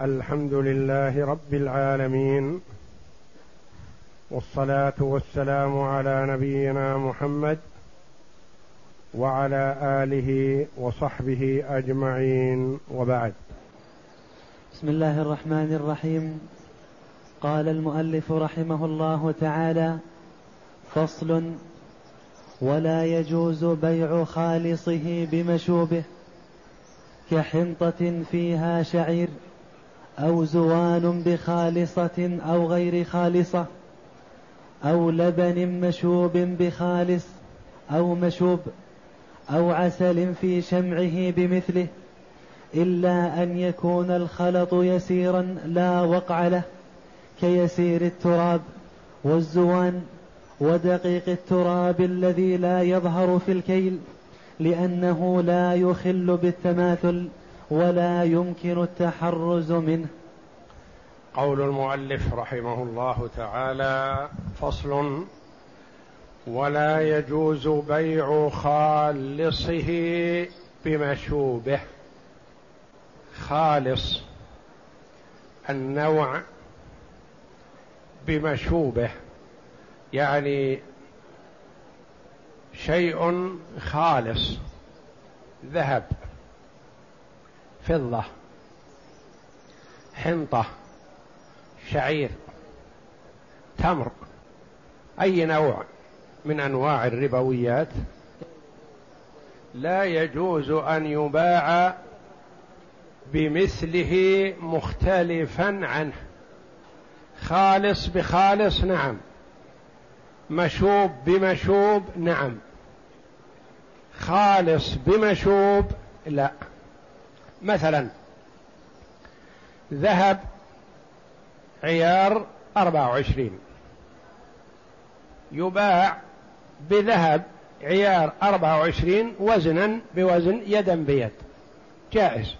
الحمد لله رب العالمين والصلاة والسلام على نبينا محمد وعلى آله وصحبه أجمعين وبعد. بسم الله الرحمن الرحيم. قال المؤلف رحمه الله تعالى فصل ولا يجوز بيع خالصه بمشوبه كحنطة فيها شعير. أو زوان بخالصة أو غير خالصة أو لبن مشوب بخالص أو مشوب أو عسل في شمعه بمثله إلا أن يكون الخلط يسيرا لا وقع له كيسير التراب والزوان ودقيق التراب الذي لا يظهر في الكيل لأنه لا يخل بالتماثل ولا يمكن التحرز منه. قول المؤلف رحمه الله تعالى فصل ولا يجوز بيع خالصه بمشوبه. خالص النوع بمشوبه يعني شيء خالص ذهب. فضة حنطة شعير تمر أي نوع من أنواع الربويات. لا يجوز أن يباع بمثله مختلفا عنه. خالص بخالص نعم. مشوب بمشوب نعم. خالص بمشوب لا. مثلا ذهب عيار أربعة وعشرين يباع بذهب عيار أربعة وعشرين وزنا بوزن يدا بيد جائز.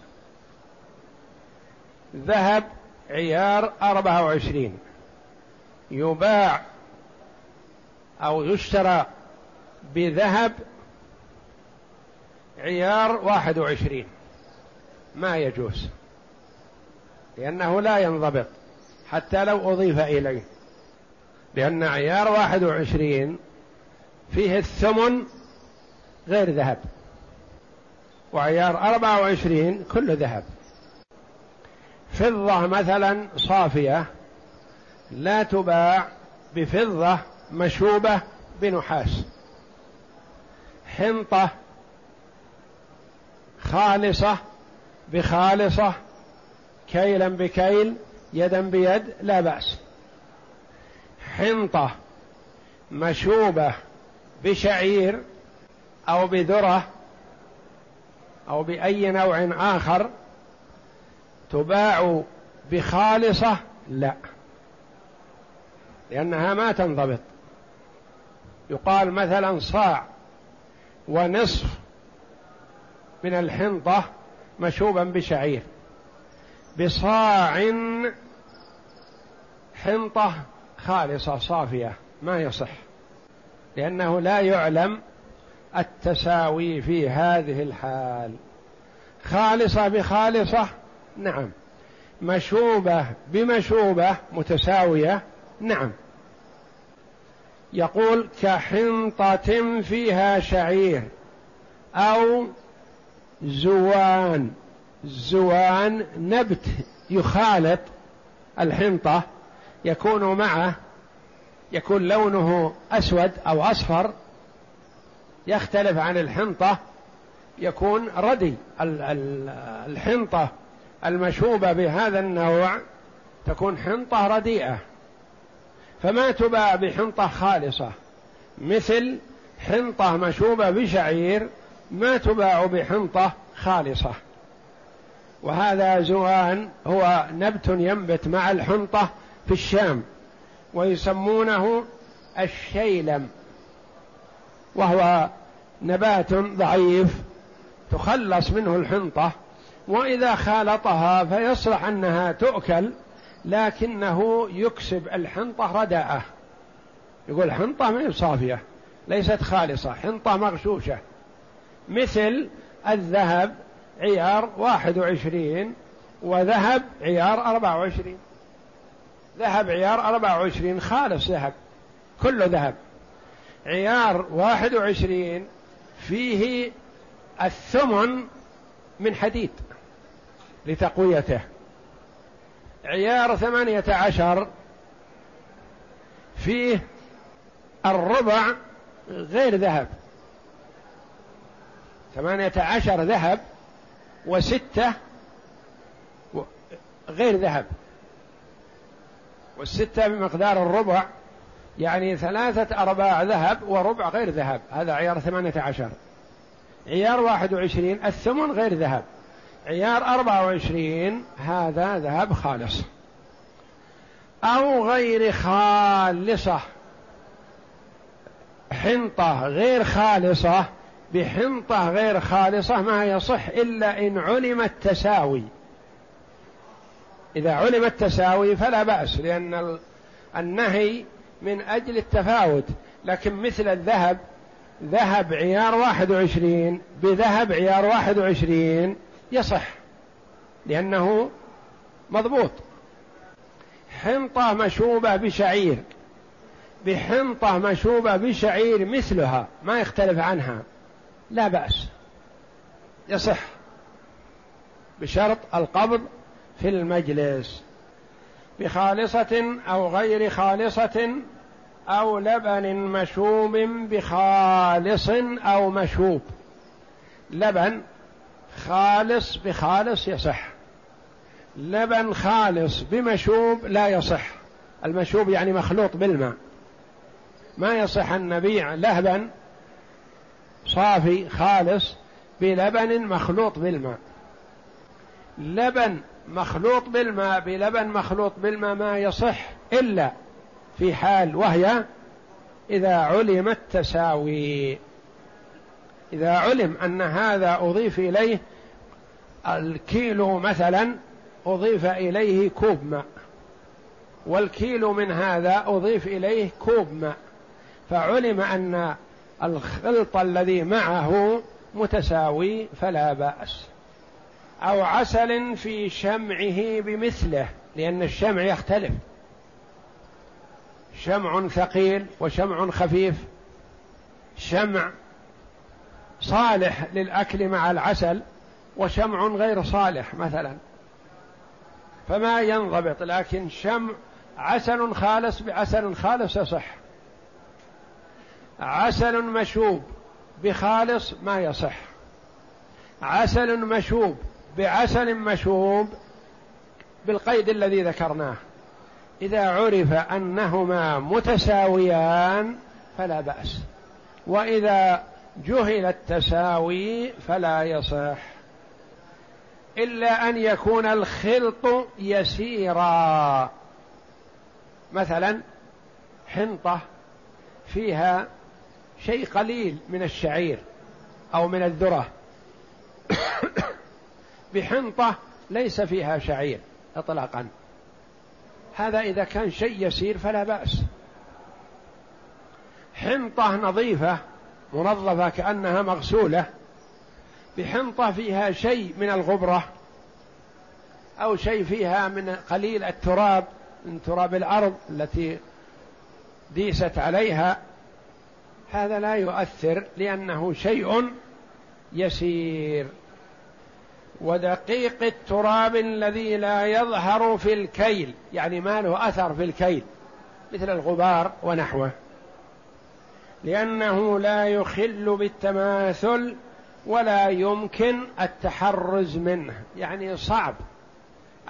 ذهب عيار أربعة وعشرين يباع أو يشترى بذهب عيار واحد وعشرين. ما يجوز. لأنه لا ينضبط. حتى لو أضيف إليه. لأن عيار واحد وعشرين فيه الثمن غير ذهب. وعيار أربعة وعشرين كله ذهب. فضة مثلا صافية لا تباع بفضة مشوبة بنحاس. حنطة خالصة بخالصة كيلا بكيل يدا بيد لا بأس. حنطة مشوبة بشعير أو بذرة أو بأي نوع آخر تباع بخالصة لا. لأنها ما تنضبط. يقال مثلا صاع ونصف من الحنطة مشوبا بشعير بصاع حنطة خالصة صافية ما يصح لأنه لا يعلم التساوي في هذه الحال. خالصة بخالصة؟ نعم. مشوبة بمشوبة متساوية؟ نعم. يقول كحنطة فيها شعير أو زوان. زوان نبت يخالط الحنطة يكون معه يكون لونه أسود أو أصفر يختلف عن الحنطة يكون ردي. الحنطة المشوبة بهذا النوع تكون حنطة رديئة. فما تباع بحنطة خالصة مثل حنطة مشوبة بشعير ما تباع بحنطة خالصة. وهذا زوان هو نبت ينبت مع الحنطة في الشام ويسمونه الشيلم وهو نبات ضعيف تخلص منه الحنطة وإذا خالطها فيصلح أنها تؤكل لكنه يكسب الحنطة رداءة. يقول حنطة ما صافية ليست خالصة حنطة مغشوشة. مثل الذهب عيار واحد وعشرين وذهب عيار أربعة وعشرين. ذهب عيار أربعة وعشرين خالص ذهب كله ذهب. عيار واحد وعشرين فيه الثمن من حديد لتقويته. عيار ثمانية عشر فيه الربع غير ذهب. ثمانية عشر ذهب وستة غير ذهب. والستة بمقدار الربع يعني ثلاثة أرباع ذهب وربع غير ذهب. هذا عيار ثمانية عشر. عيار واحد وعشرين الثمن غير ذهب. عيار أربعة وعشرين هذا ذهب خالص. أو غير خالصة. حنطة غير خالصة. بحنطة غير خالصة ما يصح إلا إن علم التساوي. إذا علم التساوي فلا بأس لأن النهي من أجل التفاوت. لكن مثل الذهب ذهب عيار واحد وعشرين بذهب عيار واحد وعشرين يصح لأنه مضبوط. حنطة مشوبة بشعير بحنطة مشوبة بشعير مثلها ما يختلف عنها. لا بأس. يصح. بشرط القبض في المجلس. بخالصة أو غير خالصة أو لبن مشوب بخالص أو مشوب. لبن خالص بخالص يصح. لبن خالص بمشوب لا يصح. المشوب يعني مخلوط بالماء. ما يصح أن نبيع لهبا صافي خالص بلبن مخلوط بالماء. لبن مخلوط بالماء بلبن مخلوط بالماء ما يصح إلا في حال وهي إذا علم التساوي. إذا علم أن هذا أضيف إليه الكيلو مثلا أضيف إليه كوب ماء. والكيلو من هذا أضيف إليه كوب ماء. فعلم أن الخلط الذي معه متساوي فلا بأس. أو عسل في شمعه بمثله لأن الشمع يختلف. شمع ثقيل وشمع خفيف. شمع صالح للأكل مع العسل وشمع غير صالح مثلا. فما ينضبط لكن شمع عسل خالص بعسل خالص يصح. عسل مشوب بخالص ما يصح. عسل مشوب بعسل مشوب بالقيد الذي ذكرناه. إذا عرف أنهما متساويان فلا بأس. وإذا جهل التساوي فلا يصح. إلا أن يكون الخلط يسيرا. مثلا حنطة فيها شيء قليل من الشعير أو من الذرة. بحنطة ليس فيها شعير اطلاقا. هذا إذا كان شيء يسير فلا بأس. حنطة نظيفة منظفة كأنها مغسولة. بحنطة فيها شيء من الغبرة أو شيء فيها من قليل التراب من تراب الأرض التي ديست عليها. هذا لا يؤثر لأنه شيء يسير. ودقيق التراب الذي لا يظهر في الكيل يعني ما له أثر في الكيل مثل الغبار ونحوه. لأنه لا يخل بالتماثل ولا يمكن التحرز منه. يعني صعب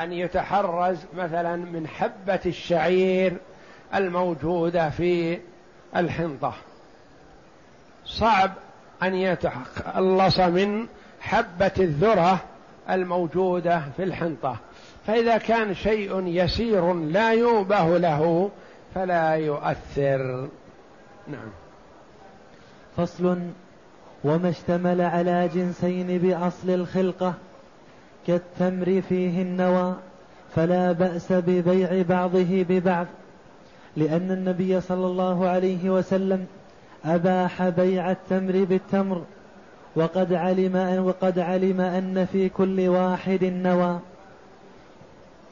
أن يتحرز مثلا من حبة الشعير الموجودة في الحنطة. صعب أن يتخلص من حبة الذرة الموجودة في الحنطة. فإذا كان شيء يسير لا يوبه له فلا يؤثر. نعم. فصل وما اشتمل على جنسين بأصل الخلقة كالتمر فيه النوى فلا بأس ببيع بعضه ببعض لأن النبي صلى الله عليه وسلم أباح بيع التمر بالتمر وقد علم أن وقد علم أن في كل واحد نوى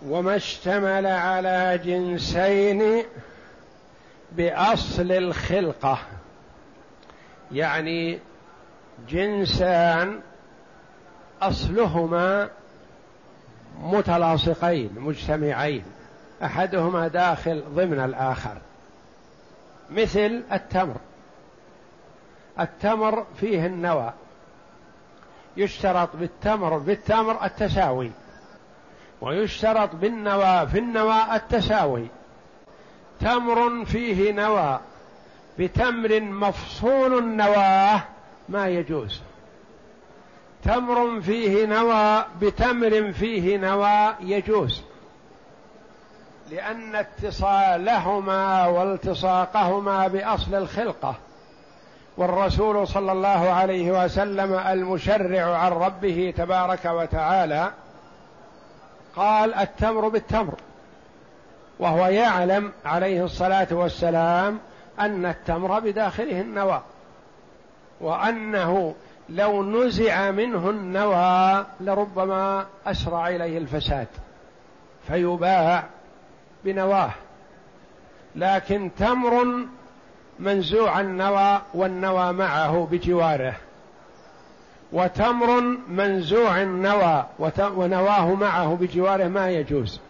وما اشتمل على جنسين بأصل الخلقة. يعني جنسان أصلهما متلاصقين مجتمعين أحدهما داخل ضمن الآخر مثل التمر. التمر فيه النوى. يشترط بالتمر بالتمر التساوي. ويشترط بالنوى في النوى التساوي. تمر فيه نوى. بتمر مفصول النواه ما يجوز. تمر فيه نوى بتمر فيه نوى يجوز. لأن اتصالهما والتصاقهما بأصل الخلقة. والرسول صلى الله عليه وسلم المشرع عن ربه تبارك وتعالى قال التمر بالتمر وهو يعلم عليه الصلاة والسلام أن التمر بداخله النوى وأنه لو نزع منه النوى لربما أسرع إليه الفساد فيباع بنواه لكن تمر منزوع النوى والنوى معه بجواره. وتمر منزوع النوى ونواه معه بجواره ما يجوز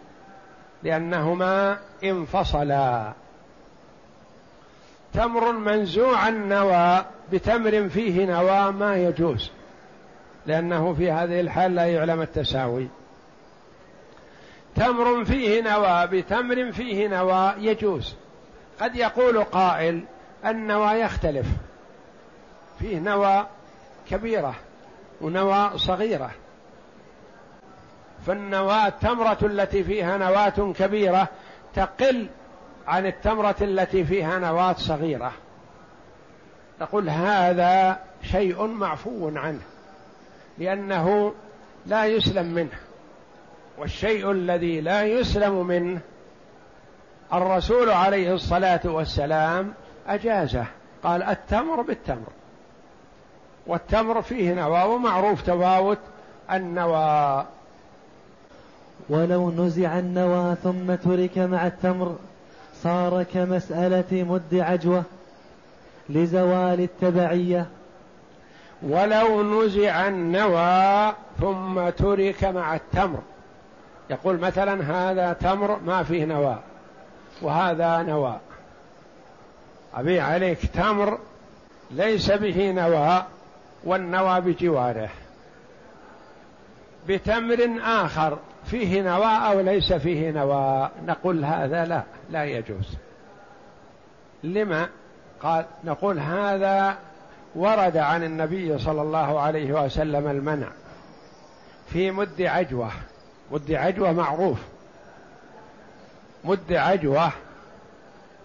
لأنهما انفصلا. تمر منزوع النوى بتمر فيه نوى ما يجوز لأنه في هذه الحال لا يعلم التساوي. تمر فيه نوى بتمر فيه نوى يجوز قد يقول قائل النوى يختلف. فيه نوى كبيرة ونوى صغيرة. فالنواة التمرة التي فيها نواة كبيرة تقل عن التمرة التي فيها نواة صغيرة. نقول هذا شيء معفو عنه لأنه لا يسلم منه والشيء الذي لا يسلم منه الرسول عليه الصلاة والسلام أجازه. قال التمر بالتمر. والتمر فيه نوى ومعروف تفاوت النوى ولو نزع النوى ثم ترك مع التمر صار كمسألة مد عجوة لزوال التبعية. ولو نزع النوى ثم ترك مع التمر. يقول مثلا هذا تمر ما فيه نوى وهذا نوى. أبيع عليك تمر ليس به نوى والنوى بجواره. بتمر آخر فيه نوى أو ليس فيه نوى؟ نقول هذا لا لا يجوز. لما؟ قال نقول هذا ورد عن النبي صلى الله عليه وسلم المنع في مد عجوة. مد عجوة معروف. مد عجوة.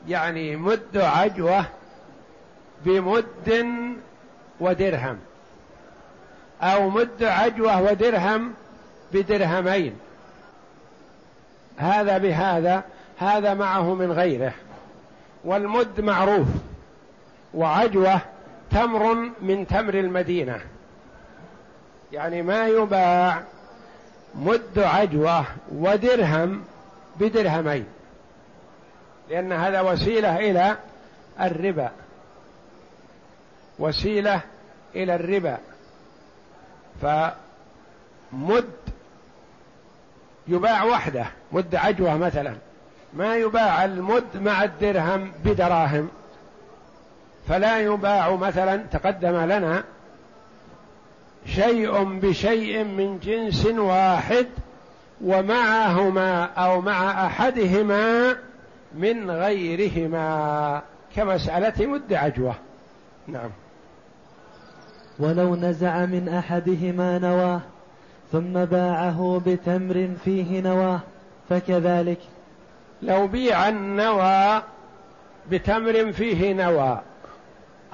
يعني مد عجوة بمد ودرهم. أو مد عجوة ودرهم بدرهمين. هذا بهذا هذا معه من غيره. والمد معروف. وعجوة تمر من تمر المدينة. يعني ما يباع مد عجوة ودرهم بدرهمين. لأن هذا وسيلة إلى الربا. وسيلة إلى الربا. فمد يباع وحده. مد عجوة مثلا. ما يباع المد مع الدرهم بدراهم. فلا يباع مثلا تقدم لنا شيء بشيء من جنس واحد ومعهما أو مع أحدهما من غيرهما كمسألة مد عجوة. نعم. ولو نزع من أحدهما نواه ثم باعه بتمر فيه نواه فكذلك. لو بيع النوى بتمر فيه نوى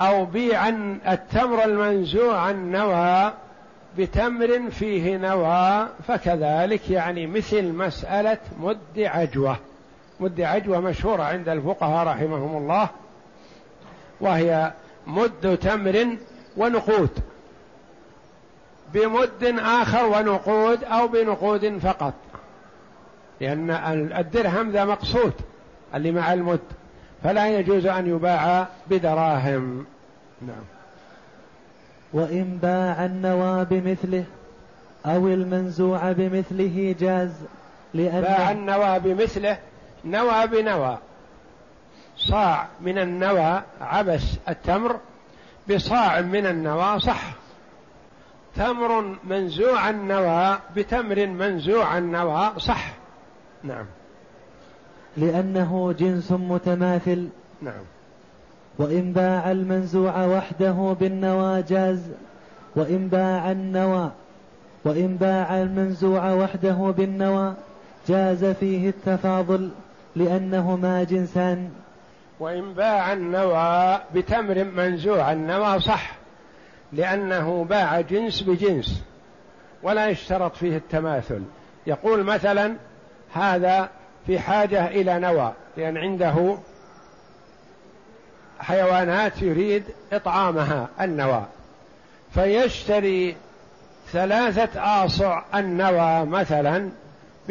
أو بيع التمر المنزوع النوى بتمر فيه نوى فكذلك يعني مثل مسألة مد عجوة. مد عجوة مشهورة عند الفقهاء رحمهم الله وهي مد تمر ونقود. بمد آخر ونقود أو بنقود فقط. لأن الدرهم ذا مقصود اللي مع المد. فلا يجوز أن يباع بدراهم. نعم. وإن باع النوى بمثله أو المنزوع بمثله جاز لأن باع النوى بمثله نوى بنوى. صاع من النوى عبس التمر بصاع من النوى صح. تمر منزوع النوى بتمر منزوع النوى صح. نعم. لأنه جنس متماثل. نعم. وإن باع المنزوع وحده بالنوى جاز وإن باع النوى وإن باع المنزوع وحده بالنوى جاز فيه التفاضل لأنهما جنسان وإن باع النوى بتمر منزوع النوى صح لأنه باع جنس بجنس ولا يشترط فيه التماثل. يقول مثلا هذا في حاجة إلى نوى لأن عنده حيوانات يريد إطعامها النوى فيشتري ثلاثة آصع النوى مثلا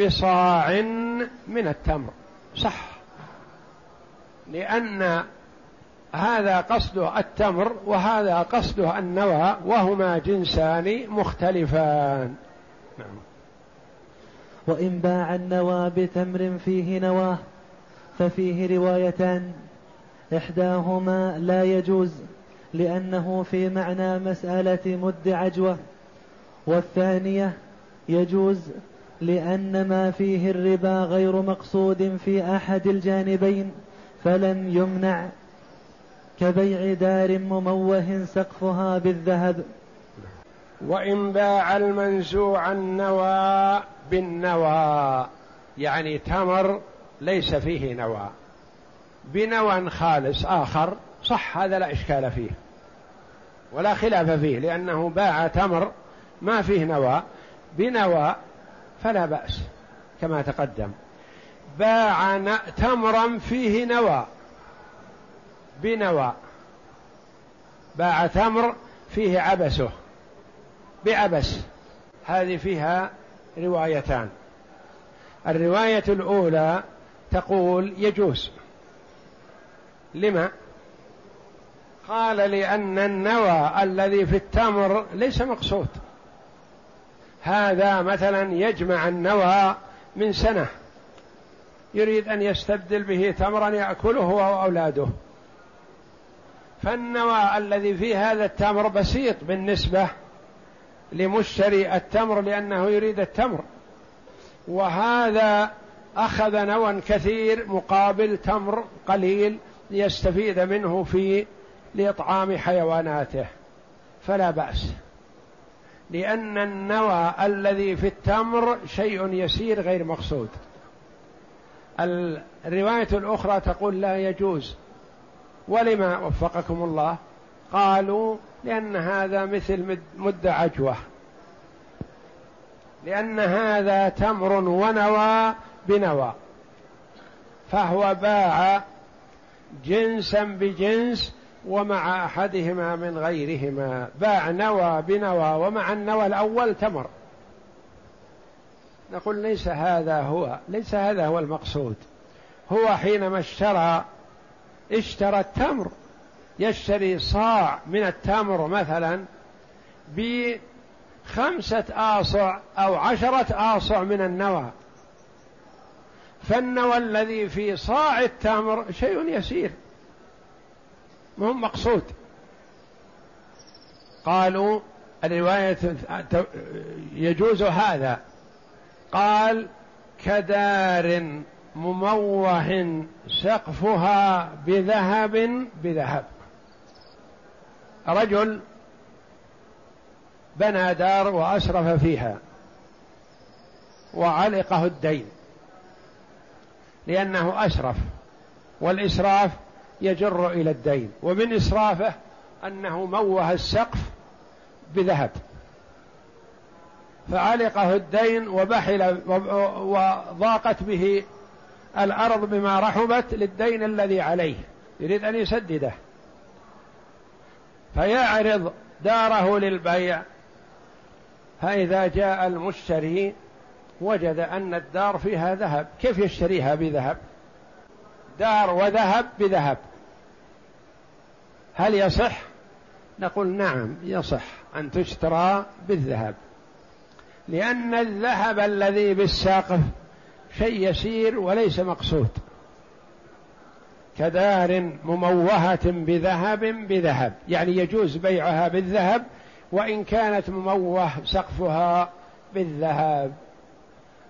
بصاع من التمر. صح. لأن هذا قصده التمر وهذا قصده النوى وهما جنسان مختلفان. نعم. وإن باع النوى بتمر فيه نواه ففيه روايتان. إحداهما لا يجوز لأنه في معنى مسألة مد عجوة والثانية يجوز لأن ما فيه الربا غير مقصود في أحد الجانبين فلم يمنع كبيع دار مموه سقفها بالذهب. وإن باع المنزوع النوى بالنوى يعني تمر ليس فيه نوى. بنوى خالص آخر صح هذا لا إشكال فيه. ولا خلاف فيه لأنه باع تمر ما فيه نوى. بنوى فلا بأس كما تقدم. باع تمرا فيه نوى. بنوى. باع تمر فيه عبسه. بعبس. هذه فيها روايتان. الرواية الأولى تقول يجوز. لما؟ قال لأن النوى الذي في التمر ليس مقصود. هذا مثلا يجمع النوى من سنة. يريد أن يستبدل به تمرا يأكله هو وأولاده فالنوى الذي في هذا التمر بسيط بالنسبة لمشتري التمر لأنه يريد التمر. وهذا أخذ نوى كثير مقابل تمر قليل ليستفيد منه في لإطعام حيواناته فلا بأس. لأن النوى الذي في التمر شيء يسير غير مقصود. الرواية الأخرى تقول لا يجوز. ولما وفقكم الله؟ قالوا لأن هذا مثل مد عجوة. لأن هذا تمر ونوى بنوى فهو باع جنسا بجنس ومع أحدهما من غيرهما. باع نوى بنوى ومع النوى الأول تمر. نقول ليس هذا هو ليس هذا هو المقصود. هو حينما اشترى اشترى التمر. يشتري صاع من التمر مثلا بخمسة آصع أو عشرة آصع من النوى. فالنوى الذي في صاع التمر شيء يسير. مهم مقصود. قالوا الرواية يجوز هذا. قال كدار مموه سقفها بذهب بذهب. رجل بنى دار وأسرف فيها وعلقه الدين. لأنه اسرف والإسراف يجر إلى الدين. ومن إسرافه أنه موه السقف بذهب. فعلقه الدين وبحل وضاقت به الأرض بما رحبت للدين الذي عليه. يريد أن يسدده. فيعرض داره للبيع. فإذا جاء المشتري وجد أن الدار فيها ذهب. كيف يشتريها بذهب؟ دار وذهب بذهب. هل يصح؟ نقول نعم يصح أن تشترى بالذهب. لأن الذهب الذي بالساقف شيء يسير وليس مقصود. كدار مموهة بذهب بذهب. يعني يجوز بيعها بالذهب وإن كانت مموه سقفها بالذهب.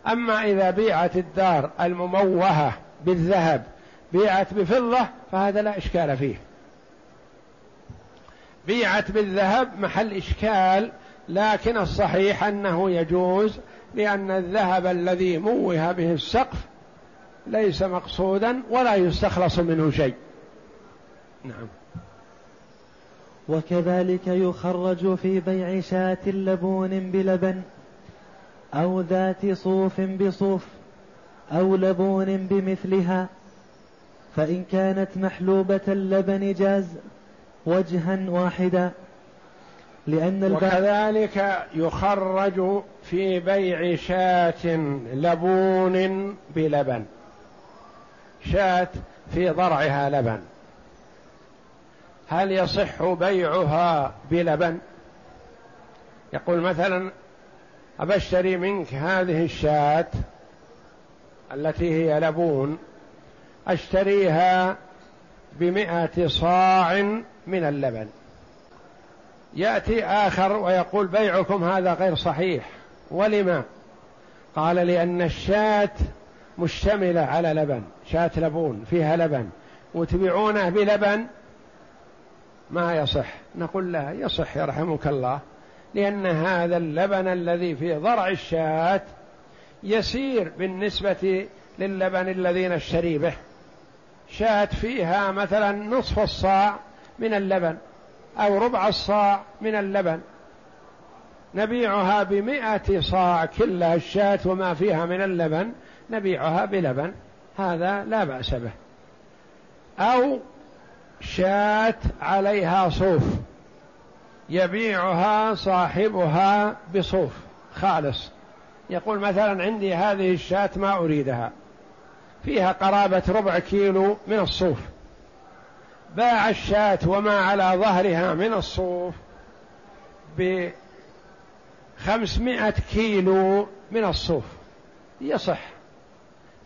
أما إذا بيعت الدار المموهة بالذهب بيعت بفضة فهذا لا إشكال فيه. بيعت بالذهب محل إشكال لكن الصحيح أنه يجوز لأن الذهب الذي موه به السقف ليس مقصودا ولا يستخلص منه شيء. نعم. وكذلك يخرج في بيع شاة لبون بلبن أو ذات صوف بصوف أو لبون بمثلها فإن كانت محلوبة اللبن جاز وجها واحدا لأن وكذلك يخرج في بيع شاة لبون بلبن شاة في ضرعها لبن. هل يصح بيعها بلبن؟ يقول مثلا أبشتري منك هذه الشاة التي هي لبون أشتريها بمئة صاع من اللبن. يأتي آخر ويقول بيعكم هذا غير صحيح ولما؟ قال لأن الشاة مشتملة على لبن شاة لبون فيها لبن. وتبيعونه بلبن؟ ما يصح. نقول لا يصح يرحمك الله. لأن هذا اللبن الذي في ضرع الشاة يسير بالنسبة للبن الذي نشتري به. شاة فيها مثلا نصف الصاع من اللبن أو ربع الصاع من اللبن. نبيعها بمئة صاع كلها الشاة وما فيها من اللبن نبيعها بلبن. هذا لا بأس به. أو شاة عليها صوف. يبيعها صاحبها بصوف خالص. يقول مثلا عندي هذه الشاة ما أريدها. فيها قرابة ربع كيلو من الصوف. باع الشاة وما على ظهرها من الصوف بخمسمائة كيلو من الصوف. يصح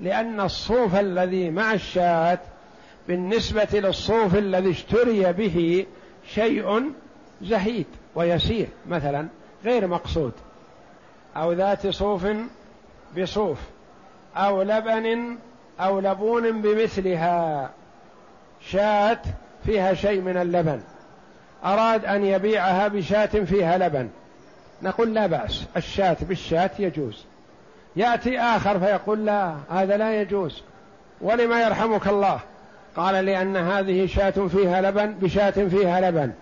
لأن الصوف الذي مع الشاة بالنسبة للصوف الذي اشتري به شيء زهيد ويسير مثلا غير مقصود. أو ذات صوف بصوف أو لبن أو لبون بمثلها. شاة فيها شيء من اللبن. أراد أن يبيعها بشاة فيها لبن. نقول لا بأس الشاة بالشاة يجوز. يأتي آخر فيقول لا هذا لا يجوز. ولما يرحمك الله؟ قال لأن هذه شاة فيها لبن بشاة فيها لبن.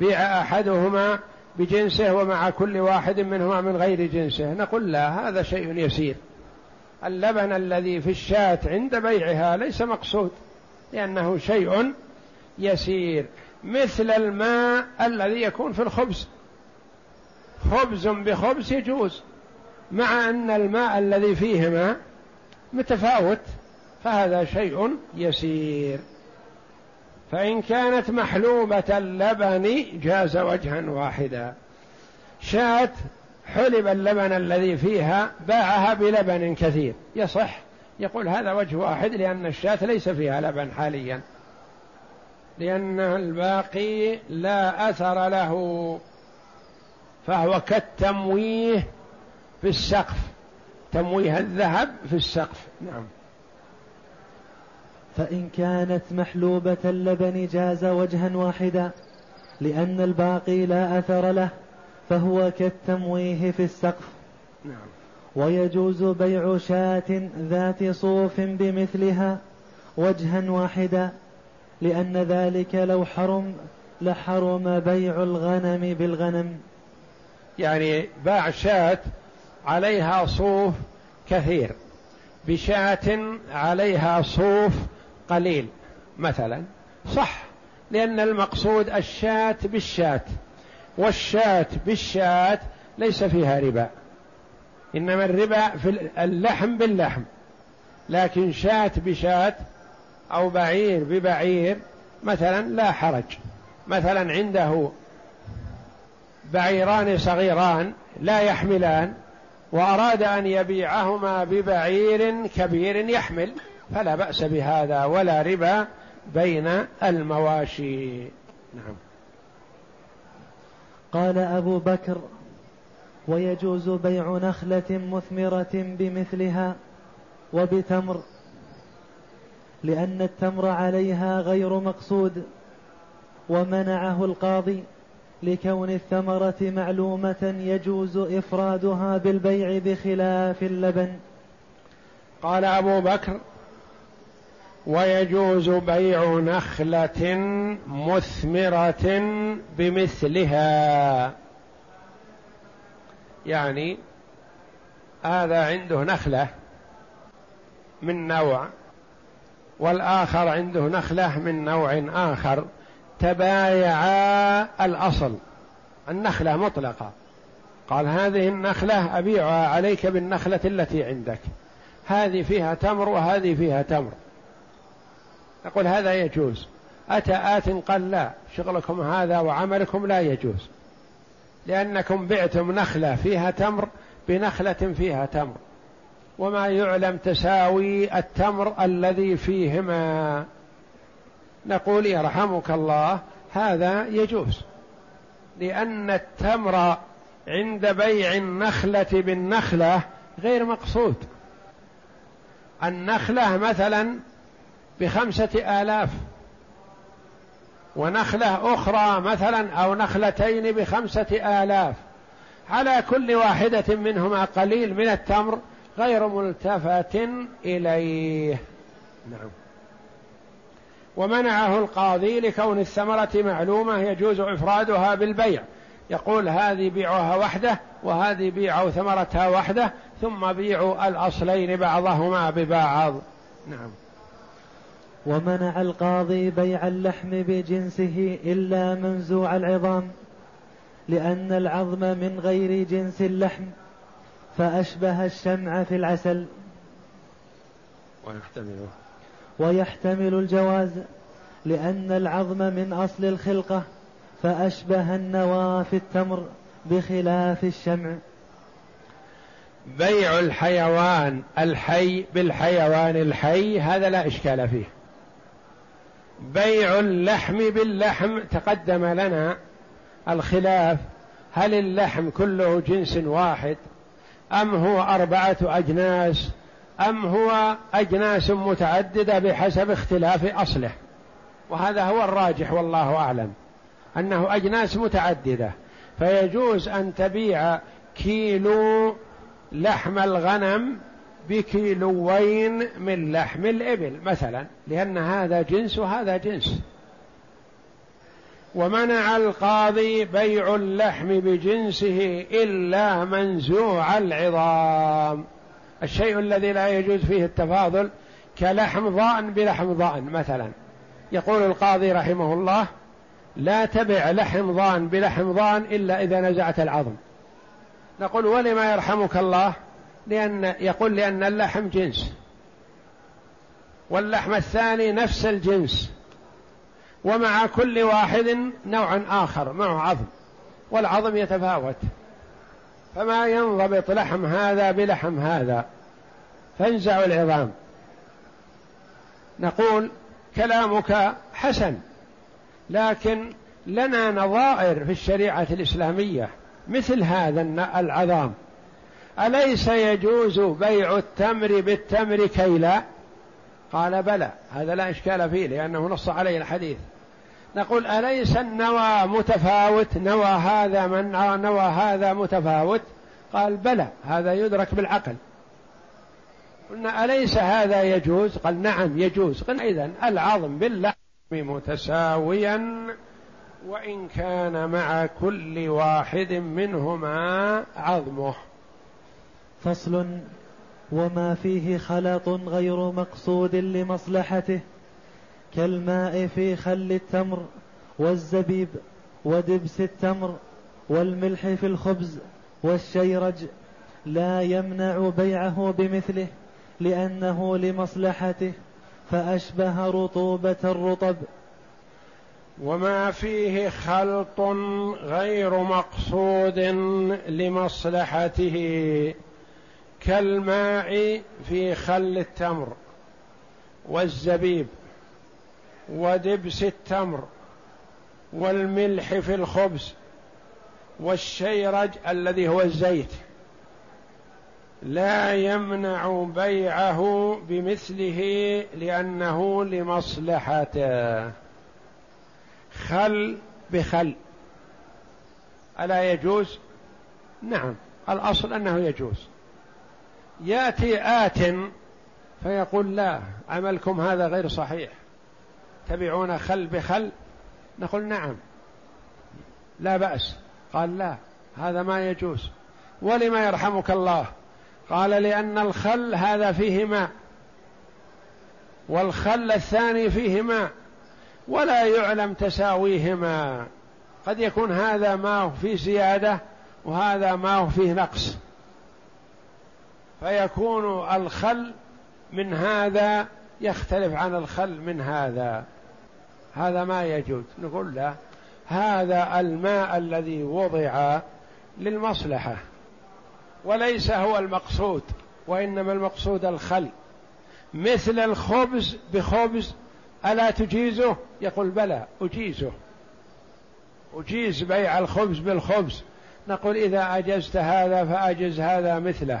بيع أحدهما بجنسه ومع كل واحد منهما من غير جنسه. نقول لا هذا شيء يسير. اللبن الذي في الشاة عند بيعها ليس مقصود لأنه شيء يسير. مثل الماء الذي يكون في الخبز. خبز بخبز يجوز مع أن الماء الذي فيه ماء متفاوت فهذا شيء يسير. فإن كانت محلوبة اللبن جاز وجها واحدا. شاة حلب اللبن الذي فيها باعها بلبن كثير. يصح يقول هذا وجه واحد لأن الشاة ليس فيها لبن حاليا. لأن الباقي لا أثر له فهو كالتمويه في السقف. تمويه الذهب في السقف. نعم. فإن كانت محلوبة اللبن جاز وجها واحدا لأن الباقي لا أثر له فهو كالتمويه في السقف. نعم. ويجوز بيع شاة ذات صوف بمثلها وجها واحدا لأن ذلك لو حرم لحرم بيع الغنم بالغنم. يعني باع شاة عليها صوف كثير بشاة عليها صوف قليل. مثلا صح لأن المقصود الشاة بالشاة والشاة بالشاة ليس فيها ربا. إنما الربا في اللحم باللحم. لكن شاة بشاة أو بعير ببعير مثلا لا حرج. مثلا عنده بعيران صغيران لا يحملان وأراد أن يبيعهما ببعير كبير يحمل. فلا بأس بهذا ولا ربا بين المواشي. نعم. قال أبو بكر ويجوز بيع نخلة مثمرة بمثلها وبتمر لأن التمر عليها غير مقصود ومنعه القاضي لكون الثمرة معلومة يجوز إفرادها بالبيع بخلاف اللبن. قال أبو بكر ويجوز بيع نخلة مثمرة بمثلها. يعني هذا عنده نخلة من نوع والآخر عنده نخلة من نوع آخر. تبايعا الأصل النخلة مطلقة. قال هذه النخلة أبيعها عليك بالنخلة التي عندك. هذه فيها تمر وهذه فيها تمر. نقول هذا يجوز. أتى آت قال لا شغلكم هذا وعملكم لا يجوز. لأنكم بعتم نخلة فيها تمر بنخلة فيها تمر. وما يعلم تساوي التمر الذي فيهما. نقول يرحمك الله هذا يجوز. لأن التمر عند بيع النخلة بالنخلة غير مقصود. النخلة مثلا بخمسة آلاف. ونخلة أخرى مثلا أو نخلتين بخمسة آلاف. على كل واحدة منهما قليل من التمر غير ملتفت إليه. نعم. ومنعه القاضي لكون الثمرة معلومة يجوز إفرادها بالبيع. يقول هذه بيعها وحده وهذه بيعوا ثمرتها وحده ثم بيعوا الأصلين بعضهما ببعض. نعم. ومنع القاضي بيع اللحم بجنسه إلا منزوع العظام لأن العظم من غير جنس اللحم فأشبه الشمع في العسل. ويحتمل. ويحتمل الجواز لأن العظم من أصل الخلقة فأشبه النوى في التمر بخلاف الشمع. بيع الحيوان الحي بالحيوان الحي هذا لا إشكال فيه. بيع اللحم باللحم تقدم لنا الخلاف. هل اللحم كله جنس واحد أم هو أربعة أجناس أم هو أجناس متعددة بحسب اختلاف أصله؟ وهذا هو الراجح والله أعلم أنه أجناس متعددة. فيجوز أن تبيع كيلو لحم الغنم بكيلوين من لحم الإبل مثلا لأن هذا جنس وهذا جنس. ومنع القاضي بيع اللحم بجنسه إلا منزوع العظام. الشيء الذي لا يجوز فيه التفاضل كلحم ضأن بلحم ضأن مثلا. يقول القاضي رحمه الله لا تبع لحم ضأن بلحم ضأن إلا إذا نزعت العظم. نقول ولما يرحمك الله؟ لأن يقول لأن اللحم جنس. واللحم الثاني نفس الجنس. ومع كل واحد نوع آخر معه عظم. والعظم يتفاوت. فما ينضبط لحم هذا بلحم هذا. فانزع العظام. نقول كلامك حسن لكن لنا نظائر في الشريعة الإسلامية مثل هذا العظام. أليس يجوز بيع التمر بالتمر كيلا قال بلى هذا لا إشكال فيه لأنه نص عليه الحديث. نقول أليس النوى متفاوت؟ نوى هذا من نوى هذا متفاوت؟ قال بلى هذا يدرك بالعقل. قلنا أليس هذا يجوز؟ قال نعم يجوز. قلنا إذن العظم باللحم متساويا وإن كان مع كل واحد منهما عظمه. فصل وما فيه خلط غير مقصود لمصلحته كالماء في خل التمر والزبيب ودبس التمر والملح في الخبز والشيرج لا يمنع بيعه بمثله لأنه لمصلحته فأشبه رطوبة الرطب. وما فيه خلط غير مقصود لمصلحته. كالماء في خل التمر والزبيب ودبس التمر والملح في الخبز والشيرج الذي هو الزيت لا يمنع بيعه بمثله لأنه لمصلحته. خل بخل. ألا يجوز؟ نعم. الأصل أنه يجوز. يأتي آت فيقول لا عملكم هذا غير صحيح. تبعون خل بخل؟ نقول نعم. لا بأس. قال لا هذا ما يجوز. ولما يرحمك الله؟ قال لأن الخل هذا فيه ماء والخل الثاني فيه ماء ولا يعلم تساويهما. قد يكون هذا ماء فيه زيادة وهذا ماء فيه نقص. فيكون الخل من هذا يختلف عن الخل من هذا. هذا ما يجوز. نقول له هذا الماء الذي وضع للمصلحة وليس هو المقصود وإنما المقصود الخل. مثل الخبز بخبز ألا تجيزه؟ يقول بلى أجيزه. أجيز بيع الخبز بالخبز. نقول إذا أجزت هذا فأجز هذا مثله.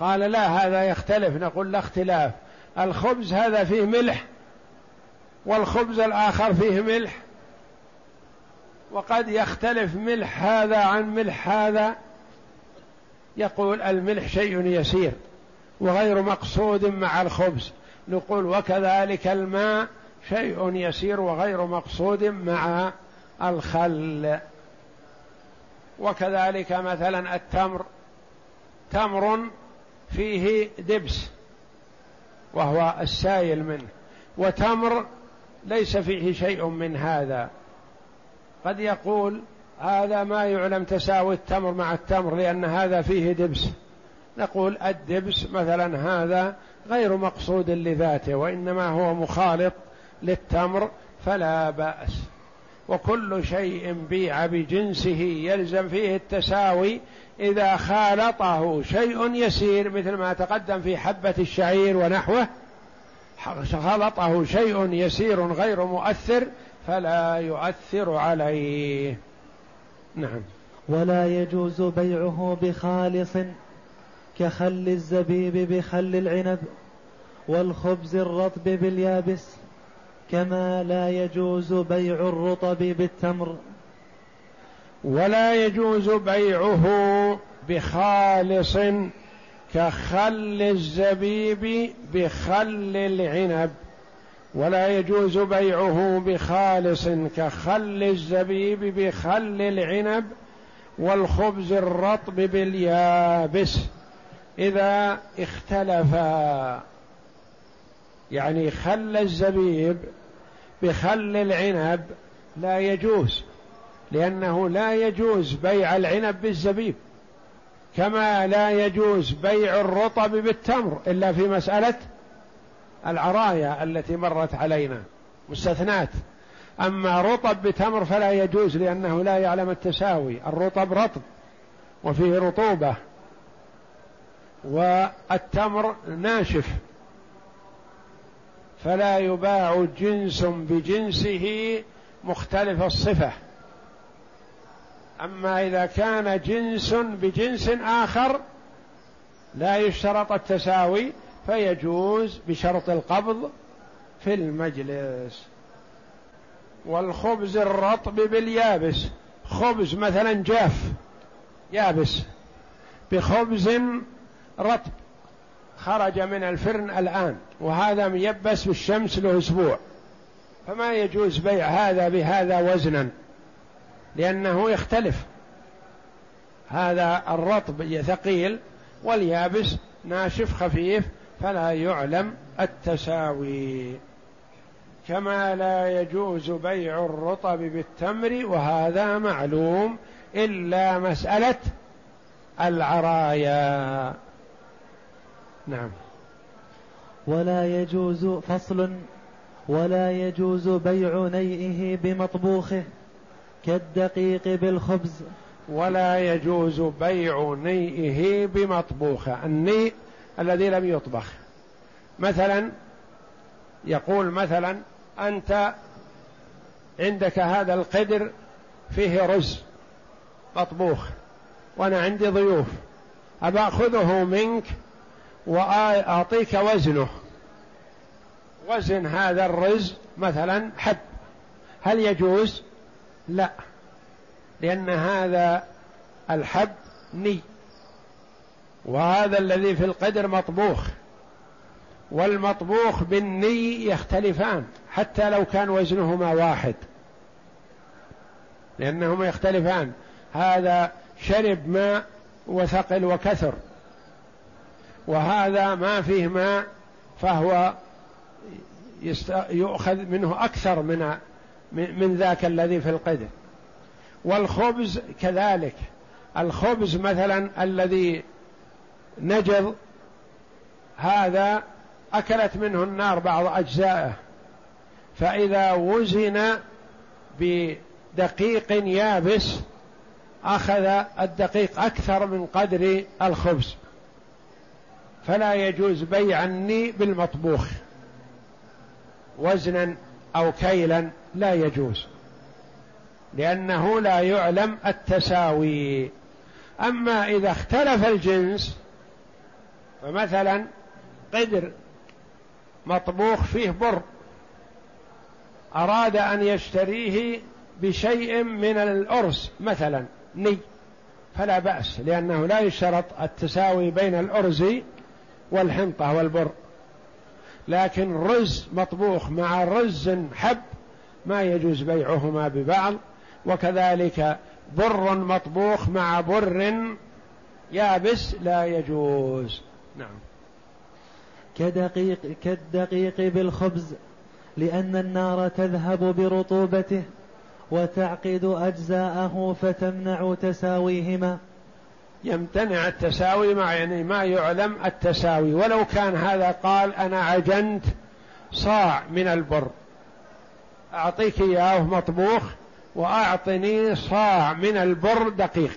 قال لا هذا يختلف. نقول لا اختلاف. الخبز هذا فيه ملح والخبز الآخر فيه ملح. وقد يختلف ملح هذا عن ملح هذا. يقول الملح شيء يسير وغير مقصود مع الخبز. نقول وكذلك الماء شيء يسير وغير مقصود مع الخل. وكذلك مثلا التمر. تمر فيه دبس وهو السائل منه. وتمر ليس فيه شيء من هذا. قد يقول هذا ما يعلم تساوي التمر مع التمر لأن هذا فيه دبس. نقول الدبس مثلا هذا غير مقصود لذاته وإنما هو مخالط للتمر فلا بأس. وكل شيء بيع بجنسه يلزم فيه التساوي إذا خالطه شيء يسير مثل ما تقدم في حبة الشعير ونحوه. خلطه شيء يسير غير مؤثر فلا يؤثر عليه. نعم. ولا يجوز بيعه بخالص كخل الزبيب بخل العنب والخبز الرطب باليابس كما لا يجوز بيع الرطب بالتمر. ولا يجوز بيعه بخالص كخل الزبيب بخل العنب. ولا يجوز بيعه بخالص كخل الزبيب بخل العنب والخبز الرطب باليابس إذا اختلفا. يعني خل الزبيب بخل العنب لا يجوز لأنه لا يجوز بيع العنب بالزبيب كما لا يجوز بيع الرطب بالتمر إلا في مسألة العرايا التي مرت علينا مستثنات أما رطب بتمر فلا يجوز لأنه لا يعلم التساوي الرطب رطب وفيه رطوبة والتمر ناشف. فلا يباع جنس بجنسه مختلف الصفة. أما إذا كان جنس بجنس آخر لا يشترط التساوي فيجوز بشرط القبض في المجلس. والخبز الرطب باليابس. خبز مثلا جاف يابس. بخبز رطب. خرج من الفرن الآن وهذا ميبس بالشمس له أسبوع فما يجوز بيع هذا بهذا وزنا؟ لأنه يختلف. هذا الرطب ثقيل واليابس ناشف خفيف فلا يعلم التساوي. كما لا يجوز بيع الرطب بالتمر وهذا معلوم إلا مسألة العرايا. نعم. ولا يجوز فصل ولا يجوز بيع نيئه بمطبوخه كالدقيق بالخبز. ولا يجوز بيع نيئه بمطبوخه النيء الذي لم يطبخ. مثلا يقول مثلا أنت عندك هذا القدر فيه رز مطبوخ وأنا عندي ضيوف أبأخذه منك؟ وأعطيك وزنه. وزن هذا الرز مثلا حب. هل يجوز؟ لا. لأن هذا الحب ني. وهذا الذي في القدر مطبوخ. والمطبوخ بالني يختلفان حتى لو كان وزنهما واحد. لأنهما يختلفان. هذا شرب ماء وثقل وكثر. وهذا ما فيه ماء فهو يؤخذ منه أكثر من من ذاك الذي في القدر. والخبز كذلك. الخبز مثلا الذي نجض هذا أكلت منه النار بعض أجزائه. فإذا وزن بدقيق يابس أخذ الدقيق أكثر من قدر الخبز. فلا يجوز بيع الني بالمطبوخ. وزنا أو كيلا لا يجوز لأنه لا يعلم التساوي. أما إذا اختلف الجنس فمثلا قدر مطبوخ فيه بر أراد أن يشتريه بشيء من الأرز مثلا ني فلا بأس لأنه لا يشترط التساوي بين الأرز والحنطة والبر. لكن رز مطبوخ مع رز حب ما يجوز بيعهما ببعض. وكذلك بر مطبوخ مع بر يابس لا يجوز. نعم. كدقيق كالدقيق بالخبز لأن النار تذهب برطوبته وتعقد أجزاءه فتمنع تساويهما. يمتنع التساوي مع يعني ما يعلم التساوي. ولو كان هذا قال أنا عجنت صاع من البر. أعطيك إياه مطبوخ وأعطني صاع من البر دقيق.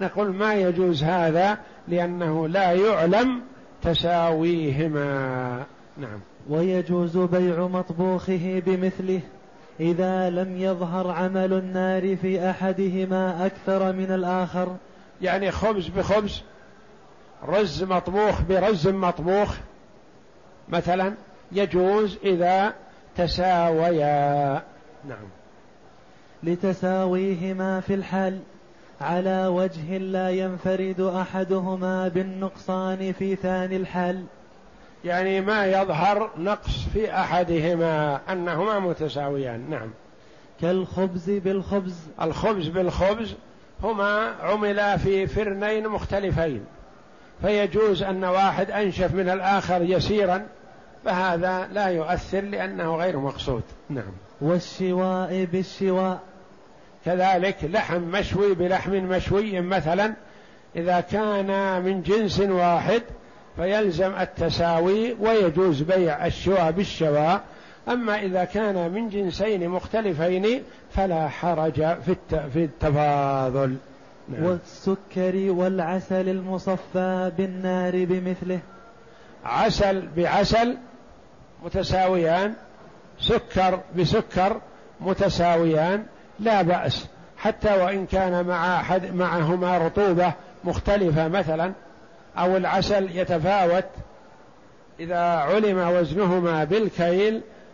نقول ما يجوز هذا لأنه لا يعلم تساويهما. نعم. ويجوز بيع مطبوخه بمثله. إذا لم يظهر عمل النار في أحدهما أكثر من الآخر يعني خبز بخبز رز مطبوخ برز مطبوخ. مثلا يجوز إذا تساويا. نعم. لتساويهما في الحال على وجه لا ينفرد أحدهما بالنقصان في ثاني الحال يعني ما يظهر نقص في أحدهما أنهما متساويان. نعم. كالخبز بالخبز. الخبز بالخبز هما عملا في فرنين مختلفين. فيجوز أن واحد أنشف من الآخر يسيرا فهذا لا يؤثر لأنه غير مقصود. نعم. والشواء بالشواء كذلك لحم مشوي بلحم مشوي مثلا إذا كان من جنس واحد فيلزم التساوي ويجوز بيع الشواء بالشواء أما إذا كان من جنسين مختلفين فلا حرج في في التفاضل. نعم. والسكر والعسل المصفى بالنار بمثله. عسل بعسل متساويان سكر بسكر متساويان لا بأس. حتى وإن كان مع أحد معهما رطوبة مختلفة مثلا أو العسل يتفاوت إذا علم وزنهما بالكيل